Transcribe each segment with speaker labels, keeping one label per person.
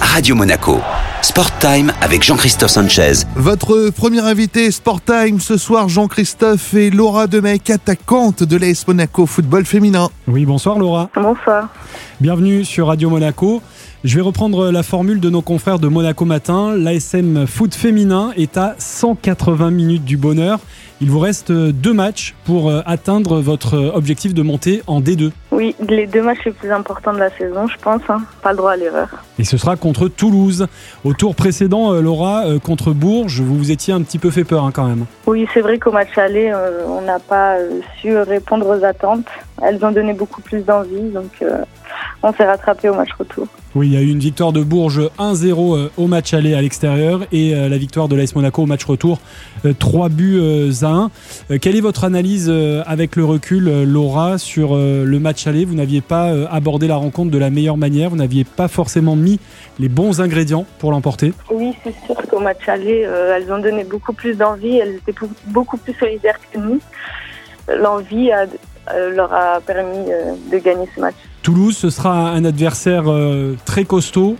Speaker 1: Radio Monaco. Sport Time avec Jean-Christophe Sanchez.
Speaker 2: Votre premier invité Sport Time ce soir, Jean-Christophe et Laura Demecq, attaquante de l'AS Monaco football féminin.
Speaker 3: Oui, bonsoir Laura.
Speaker 4: Bonsoir.
Speaker 3: Bienvenue sur Radio Monaco. Je vais reprendre la formule de nos confrères de Monaco Matin. L'ASM Foot féminin est à 180 minutes du bonheur. Il vous reste deux matchs pour euh, atteindre votre objectif de monter en D2.
Speaker 4: Oui, les deux matchs les plus importants de la saison, je pense. hein. Pas le droit à l'erreur.
Speaker 3: Et ce sera contre Toulouse. Au tour précédent, euh, Laura, euh, contre Bourges, vous vous étiez un petit peu fait peur hein, quand même.
Speaker 4: Oui, c'est vrai qu'au match aller, euh, on n'a pas euh, su répondre aux attentes. Elles ont donné beaucoup plus d'envie, donc euh, on s'est rattrapé au match retour.
Speaker 3: Oui, il y a eu une victoire de Bourges 1-0 euh, au match aller à l'extérieur et euh, la victoire de l'AS Monaco au match retour 3 buts euh, à 1. Euh, Quelle est votre analyse avec le recul, Laura, sur le match aller? Vous n'aviez pas abordé la rencontre de la meilleure manière, vous n'aviez pas forcément mis les bons ingrédients pour l'emporter?
Speaker 4: Oui, c'est sûr qu'au match aller, elles ont donné beaucoup plus d'envie. Elles étaient beaucoup plus solidaires que nous. L'envie leur a permis de gagner ce match.
Speaker 3: Toulouse, ce sera un adversaire euh, très costaud.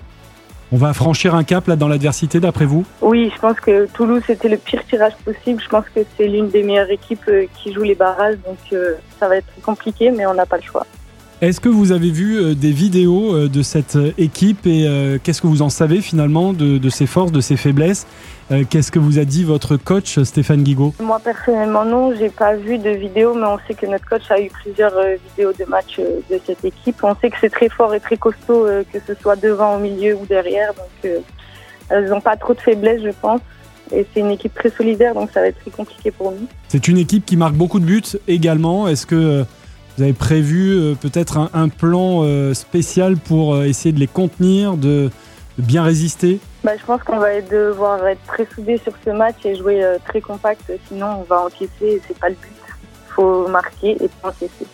Speaker 3: On va franchir un cap là dans l'adversité d'après vous?
Speaker 4: Oui, je pense que Toulouse c'était le pire tirage possible. Je pense que c'est l'une des meilleures équipes euh, qui joue les barrages, donc euh, ça va être compliqué, mais on n'a pas le choix.
Speaker 3: Est-ce que vous avez vu euh, des vidéos euh, de cette euh, équipe et euh, qu'est-ce que vous en savez finalement de, de ses forces, de ses faiblesses Euh, Qu'est-ce que vous a dit votre coach Stéphane Guigaud?
Speaker 4: Moi personnellement non, j'ai pas vu de vidéo, mais on sait que notre coach a eu plusieurs euh, vidéos de matchs de cette équipe. On sait que c'est très fort et très costaud, que ce soit devant, au milieu ou derrière. Donc elles n'ont pas trop de faiblesses, je pense. Et c'est une équipe très solidaire, donc ça va être très compliqué pour nous.
Speaker 3: C'est une équipe qui marque beaucoup de buts également. Est-ce que vous avez prévu euh, peut-être un, un plan euh, spécial pour euh, essayer de les contenir, de, de bien résister?
Speaker 4: Bah, je pense qu'on va devoir être très soudés sur ce match et jouer très compact, sinon on va encaisser et c'est pas le but. faut marquer et pas encaisser.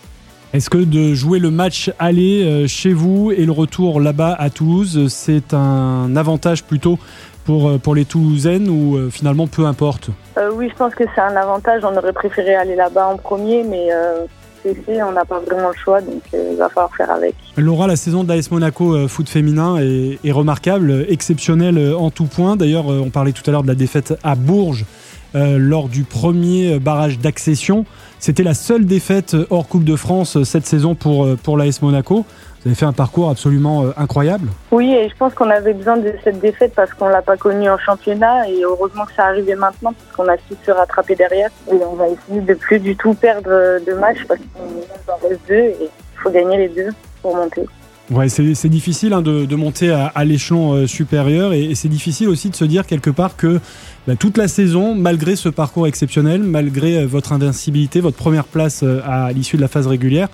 Speaker 3: Est-ce que de jouer le match aller chez vous et le retour là-bas à Toulouse, c'est un avantage plutôt pour, pour les Toulousaines ou finalement peu importe?
Speaker 4: Euh, oui, je pense que c'est un avantage. On aurait préféré aller là-bas en premier, mais euh, on n'a pas vraiment le choix, donc euh, il va falloir faire avec.
Speaker 3: Laura, la saison de l'AS Monaco euh, foot féminin est, remarquable, exceptionnelle euh, en tout point. D'ailleurs, on parlait tout à l'heure de la défaite à Bourges lors du premier barrage d'accession. C'était la seule défaite hors Coupe de France cette saison pour, pour l'AS Monaco. Vous avez fait un parcours absolument euh, incroyable.
Speaker 4: Oui, et je pense qu'on avait besoin de cette défaite parce qu'on l'a pas connue en championnat et heureusement que ça arrivait maintenant parce qu'on a su se rattraper derrière. Et on va essayer de plus du tout perdre de match parce qu'on en reste deux et il faut gagner les deux pour monter.
Speaker 3: Ouais, c'est c'est difficile hein, de, de monter à, à l'échelon euh, supérieur et, et c'est difficile aussi de se dire quelque part que bah, toute la saison, malgré ce parcours exceptionnel, malgré euh, votre invincibilité, votre première place euh, à l'issue de la phase régulière,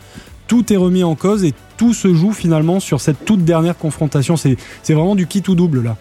Speaker 3: tout est remis en cause et tout se joue finalement sur cette toute dernière confrontation. C'est vraiment du qui tout double là.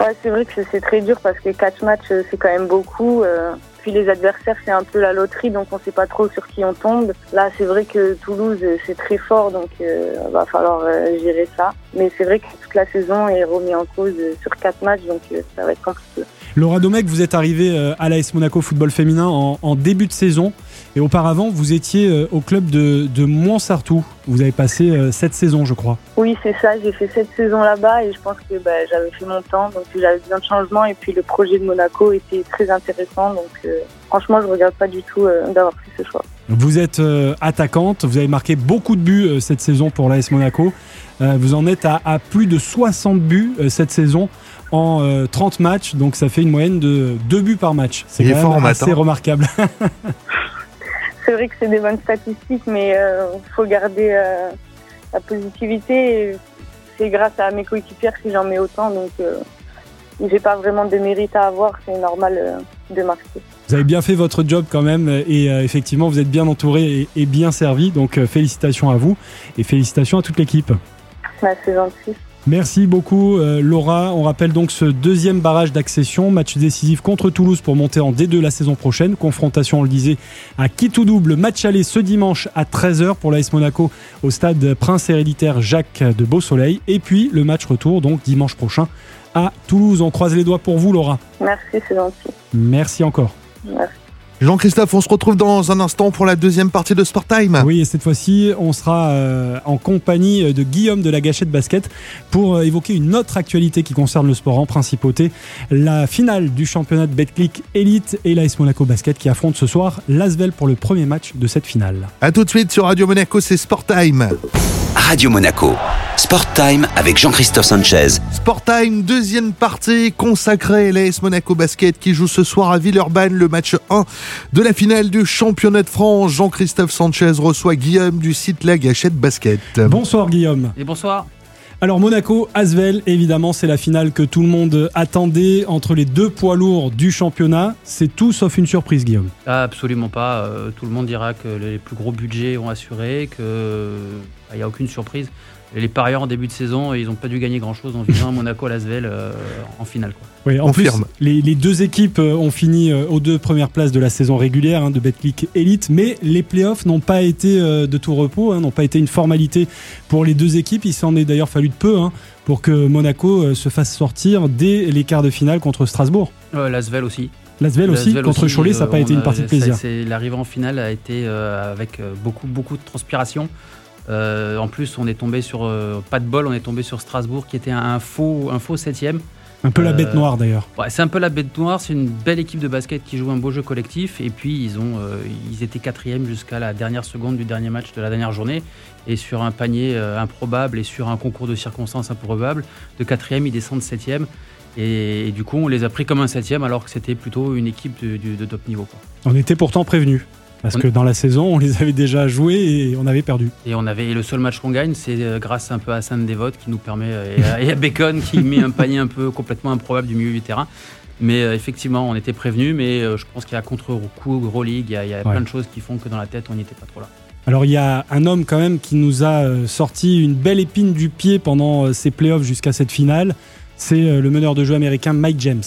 Speaker 4: Ouais, c'est vrai que c'est- très dur parce que quatre matchs, euh, c'est quand même beaucoup. euh, Puis les adversaires, c'est un peu la loterie, donc on sait pas trop sur qui on tombe. Là, c'est vrai que Toulouse, euh, c'est très fort, donc euh, va falloir gérer ça. Mais c'est vrai que toute la saison est remise en cause sur quatre matchs, donc ça va être compliqué.
Speaker 3: Laura Domecq, vous êtes arrivée euh, à l'AS Monaco football féminin en, en début de saison et auparavant vous étiez euh, au club de, de Montsartou. Vous avez passé euh, cette saison, je crois.
Speaker 4: Oui, c'est ça. J'ai fait cette saison là-bas et je pense que bah, j'avais fait mon temps, donc j'avais besoin de changement. Et puis le projet de Monaco était très intéressant, donc euh, franchement, je regrette pas du tout euh, d'avoir fait ce choix.
Speaker 3: Vous êtes euh, attaquante, vous avez marqué beaucoup de buts euh, cette saison pour l'AS Monaco. Euh, vous en êtes à, à plus de 60 buts euh, cette saison en euh, 30 matchs, donc ça fait une moyenne de 2 buts par match. C'est quand même assez
Speaker 2: hein.
Speaker 3: remarquable.
Speaker 4: C'est vrai que c'est des bonnes statistiques, mais il faut garder euh, la positivité. C'est grâce à mes coéquipières si j'en mets autant, donc euh, j'ai pas vraiment de mérite à avoir. C'est normal euh, de marquer.
Speaker 3: Vous avez bien fait votre job quand même et euh, effectivement vous êtes bien entouré et, et bien servi, donc euh, félicitations à vous et félicitations à toute l'équipe.
Speaker 4: Bah, c'est gentil.
Speaker 3: Merci beaucoup euh, Laura. On rappelle donc ce deuxième barrage d'accession, match décisif contre Toulouse pour monter en D2 la saison prochaine. Confrontation, on le disait, à qui tout double. Match aller ce dimanche à 13h pour l'AS Monaco au stade Prince héréditaire Jacques de Beau-Soleil. Et puis le match retour donc dimanche prochain à Toulouse. On croise les doigts pour vous Laura.
Speaker 4: Merci, c'est gentil.
Speaker 3: Merci encore.
Speaker 4: Merci.
Speaker 2: Jean-Christophe, on se retrouve dans un instant pour la deuxième partie de Sport Time.
Speaker 3: Oui, et cette fois-ci, on sera euh, en compagnie de Guillaume de la Gâchette Basket pour euh, évoquer une autre actualité qui concerne le sport en principauté, la finale du championnat de Betclic Elite et l'AS Monaco Basket qui affrontent ce soir l'Asvel pour le premier match de cette finale.
Speaker 2: A tout de suite sur Radio Monaco, c'est Sport Time.
Speaker 1: Radio Monaco. Sport Time avec Jean-Christophe Sanchez.
Speaker 2: Sport Time, deuxième partie consacrée à l'AS Monaco Basket qui joue ce soir à Villeurbanne le match 1 de la finale du championnat de France. Jean-Christophe Sanchez reçoit Guillaume du site La Gâchette Basket.
Speaker 3: Bonsoir Guillaume.
Speaker 5: Et bonsoir.
Speaker 3: Alors Monaco, Asvel, évidemment, c'est la finale que tout le monde attendait entre les deux poids lourds du championnat. C'est tout sauf une surprise, Guillaume.
Speaker 5: Absolument pas. Euh, tout le monde dira que les plus gros budgets ont assuré, qu'il n'y a aucune surprise. Les parieurs en début de saison, ils n'ont pas dû gagner grand-chose en visant Monaco à Lasvel euh, en finale. Quoi.
Speaker 3: Oui, en plus, les, deux équipes euh, ont fini euh, aux deux premières places de la saison régulière hein, de Betclic Elite, mais les playoffs n'ont pas été euh, de tout repos, hein, n'ont pas été une formalité pour les deux équipes. Il s'en est d'ailleurs fallu de peu hein, pour que Monaco se fasse sortir dès les quarts de finale contre Strasbourg.
Speaker 5: L'Asvel aussi.
Speaker 3: L'Asvel aussi, contre Cholet, ça n'a pas été une partie de plaisir.
Speaker 5: L'arrivée en finale a été avec beaucoup, beaucoup de transpiration. En plus, on est tombé sur, pas de bol, on est tombé sur Strasbourg qui était un faux, un faux septième.
Speaker 3: Un peu la bête euh, noire d'ailleurs.
Speaker 5: Ouais, c'est un peu la bête noire. C'est une belle équipe de basket qui joue un beau jeu collectif. Et puis ils ont, euh, ils étaient quatrième jusqu'à la dernière seconde du dernier match de la dernière journée. Et sur un panier euh, improbable et sur un concours de circonstances improbable, de quatrième ils descendent septième. Et, du coup, on les a pris comme un septième alors que c'était plutôt une équipe de, de top niveau. Quoi.
Speaker 3: On était pourtant prévenus. Parce que dans la saison, on les avait déjà joués et on avait perdu.
Speaker 5: Et on avait le seul match qu'on gagne, c'est euh, grâce un peu à Saint Devote qui nous permet euh, et à, Bacon qui met un panier un peu complètement improbable du milieu du terrain. Mais euh, effectivement, on était prévenu, mais je pense qu'il y a contre-coup, gros league, il y a, plein de choses qui font que dans la tête, on n'y était pas trop là.
Speaker 3: Alors il y a un homme quand même qui nous a sorti une belle épine du pied pendant ces playoffs jusqu'à cette finale. C'est le meneur de jeu américain Mike James.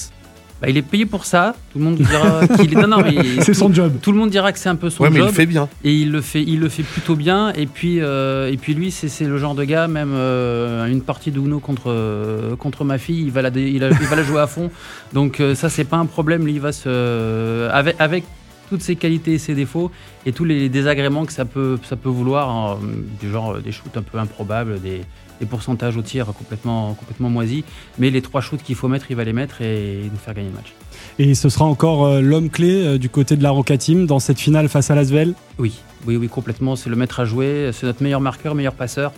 Speaker 5: Bah, il est payé pour ça. Tout le monde dira qu'il est.
Speaker 3: Non, non, c'est son job.
Speaker 5: Tout le monde dira que c'est un peu son
Speaker 2: ouais,
Speaker 5: mais
Speaker 2: il le fait bien.
Speaker 5: Et il le fait, il le fait plutôt bien. Et puis, euh, et puis lui, c'est le genre de gars, même euh, une partie de Uno contre euh, contre ma fille, il va la, il, va la jouer à fond. Donc ça, c'est pas un problème. Lui, il va se avec avec toutes ses qualités et ses défauts et tous les désagréments que ça peut ça peut vouloir, hein, du genre des shoots un peu improbables, des des pourcentages au tir complètement, complètement moisis. Mais les trois shoots qu'il faut mettre, il va les mettre et nous faire gagner le match.
Speaker 3: Et ce sera encore euh, l'homme clé euh, du côté de la Roca Team dans cette finale face à Lasvel
Speaker 5: Oui, oui, oui, complètement. C'est le maître à jouer. C'est notre meilleur marqueur, meilleur passeur.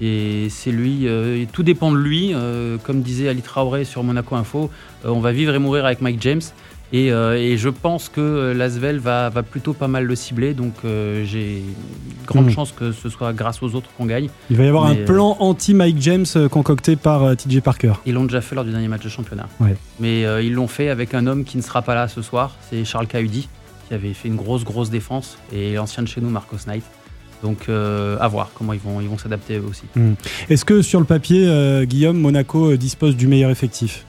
Speaker 5: Et c'est lui, euh, tout dépend de lui. comme disait Ali Traoré sur Monaco Info, on va vivre et mourir avec Mike James. Euh, et, je pense que Lasvel va, va, plutôt pas mal le cibler, donc euh, j'ai grande hmm. chance que ce soit grâce aux autres qu'on gagne.
Speaker 3: Il va y avoir un euh, plan anti-Mike James concocté par TJ Parker.
Speaker 5: Ils l'ont déjà fait lors du dernier match de championnat. Mais ils l'ont fait avec un homme qui ne sera pas là ce soir, c'est Charles Cahudi, qui avait fait une grosse, grosse défense, et l'ancien de chez nous, Marcos Knight. Donc à voir comment ils vont ils vont s'adapter aussi.
Speaker 3: Hmm. Est-ce que sur le papier, Guillaume, Monaco dispose du meilleur effectif?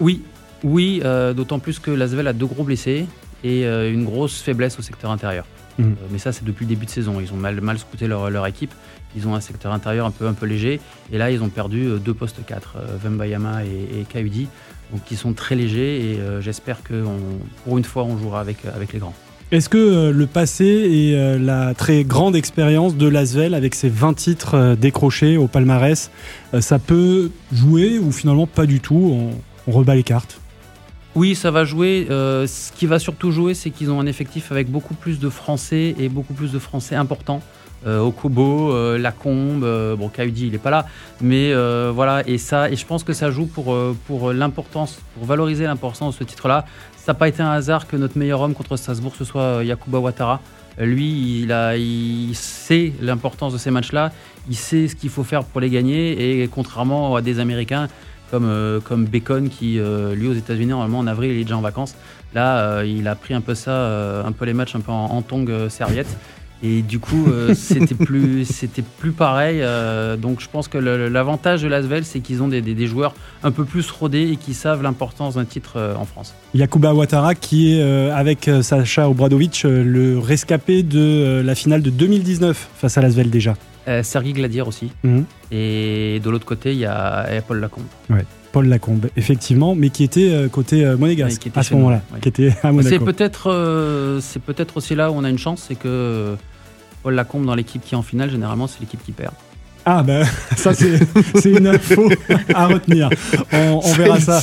Speaker 5: Oui, oui, euh, d'autant plus que Lasvel a deux gros blessés et euh, une grosse faiblesse au secteur intérieur. Mmh. Euh, mais ça, c'est depuis le début de saison. Ils ont mal, mal scouté leur, équipe. Ils ont un secteur intérieur un peu, un peu léger. Et là, ils ont perdu deux postes 4, Vembayama et, et Kaudi, donc qui sont très légers. Et j'espère que pour une fois, on jouera avec, avec les grands.
Speaker 3: Est-ce que le passé et la très grande expérience de Lasvel avec ses 20 titres décrochés au palmarès, ça peut jouer ou finalement pas du tout? On rebat les cartes
Speaker 5: oui, ça va jouer. Euh, ce qui va surtout jouer, c'est qu'ils ont un effectif avec beaucoup plus de Français et beaucoup plus de Français importants. Euh, Okobo, euh, Lacombe, euh, bon, Kaudi, il n'est pas là, mais voilà, et ça, et je pense que ça joue pour, pour l'importance, pour valoriser l'importance de ce titre-là. Ça n'a pas été un hasard que notre meilleur homme contre Strasbourg, ce soit Yakuba Ouattara. Lui, il, a, il sait l'importance de ces matchs-là, il sait ce qu'il faut faire pour les gagner, et contrairement à des Américains, comme, euh, comme Bacon qui, euh, lui, aux États-Unis, normalement en avril, il est déjà en vacances. Là, euh, il a pris un peu ça, un peu les matchs un peu en, en tongue serviette. Et du coup, c'était plus, c'était plus pareil. donc, je pense que l'avantage de Lasvel, c'est qu'ils ont des, des, joueurs un peu plus rodés et qui savent l'importance d'un titre en France.
Speaker 3: Yakuba Ouattara, qui est avec Sacha Obradovic le rescapé de la finale de 2019 face à Lasvel déjà.
Speaker 5: Euh, Sergi Gladier aussi.
Speaker 3: Mhm.
Speaker 5: Et de l'autre côté, il y a il y a Paul Lacombe.
Speaker 3: Paul Lacombe, effectivement, mais qui était euh, côté euh, monégasque
Speaker 5: Oui, qui était
Speaker 3: à ce moment-là,
Speaker 5: nous, oui.
Speaker 3: qui était à
Speaker 5: C'est
Speaker 3: Monaco.
Speaker 5: peut-être euh, c'est peut-être aussi là où on a une chance, c'est que Paul Lacombe dans l'équipe qui est en finale, généralement c'est l'équipe qui perd.
Speaker 3: Ah ben ça c'est une info à retenir. On, on verra ça.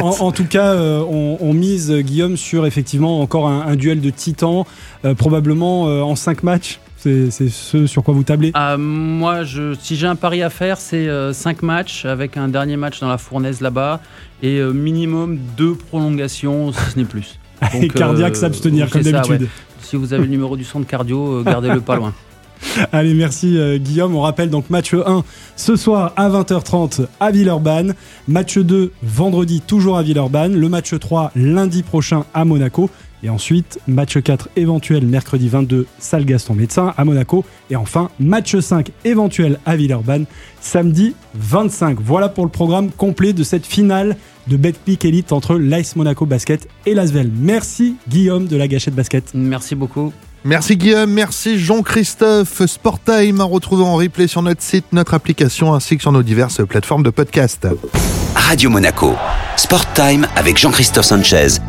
Speaker 3: En, en tout cas, euh, on, on mise Guillaume sur effectivement encore un, un duel de titans, euh, probablement euh, en 5 matchs. C'est ce sur quoi vous tablez.
Speaker 5: Ah, moi, je, si j'ai un pari à faire, c'est 5 matchs avec un dernier match dans la fournaise là-bas et euh, minimum 2 prolongations, si ce n'est plus.
Speaker 3: Et
Speaker 5: Donc,
Speaker 3: cardiaque
Speaker 5: euh,
Speaker 3: s'abstenir comme d'habitude.
Speaker 5: ouais. Si vous avez le numéro du centre cardio, euh, gardez-le pas loin.
Speaker 3: Allez, merci euh, Guillaume. On rappelle donc match 1 ce soir à 20h30 à Villeurbanne. Match 2 vendredi toujours à Villeurbanne. Le match 3 lundi prochain à Monaco. Et ensuite, match 4 éventuel mercredi 22, salle Gaston Médecin à Monaco. Et enfin, match 5 éventuel à Villeurbanne samedi 25. Voilà pour le programme complet de cette finale de Betclic Elite entre l'Ice Monaco Basket et l'Asvel. Merci Guillaume de la Gâchette Basket.
Speaker 5: Merci beaucoup.
Speaker 2: Merci Guillaume, merci Jean-Christophe. Sport Time à retrouver en replay sur notre site, notre application ainsi que sur nos diverses plateformes de podcast.
Speaker 1: Radio Monaco. Sport Time avec Jean-Christophe Sanchez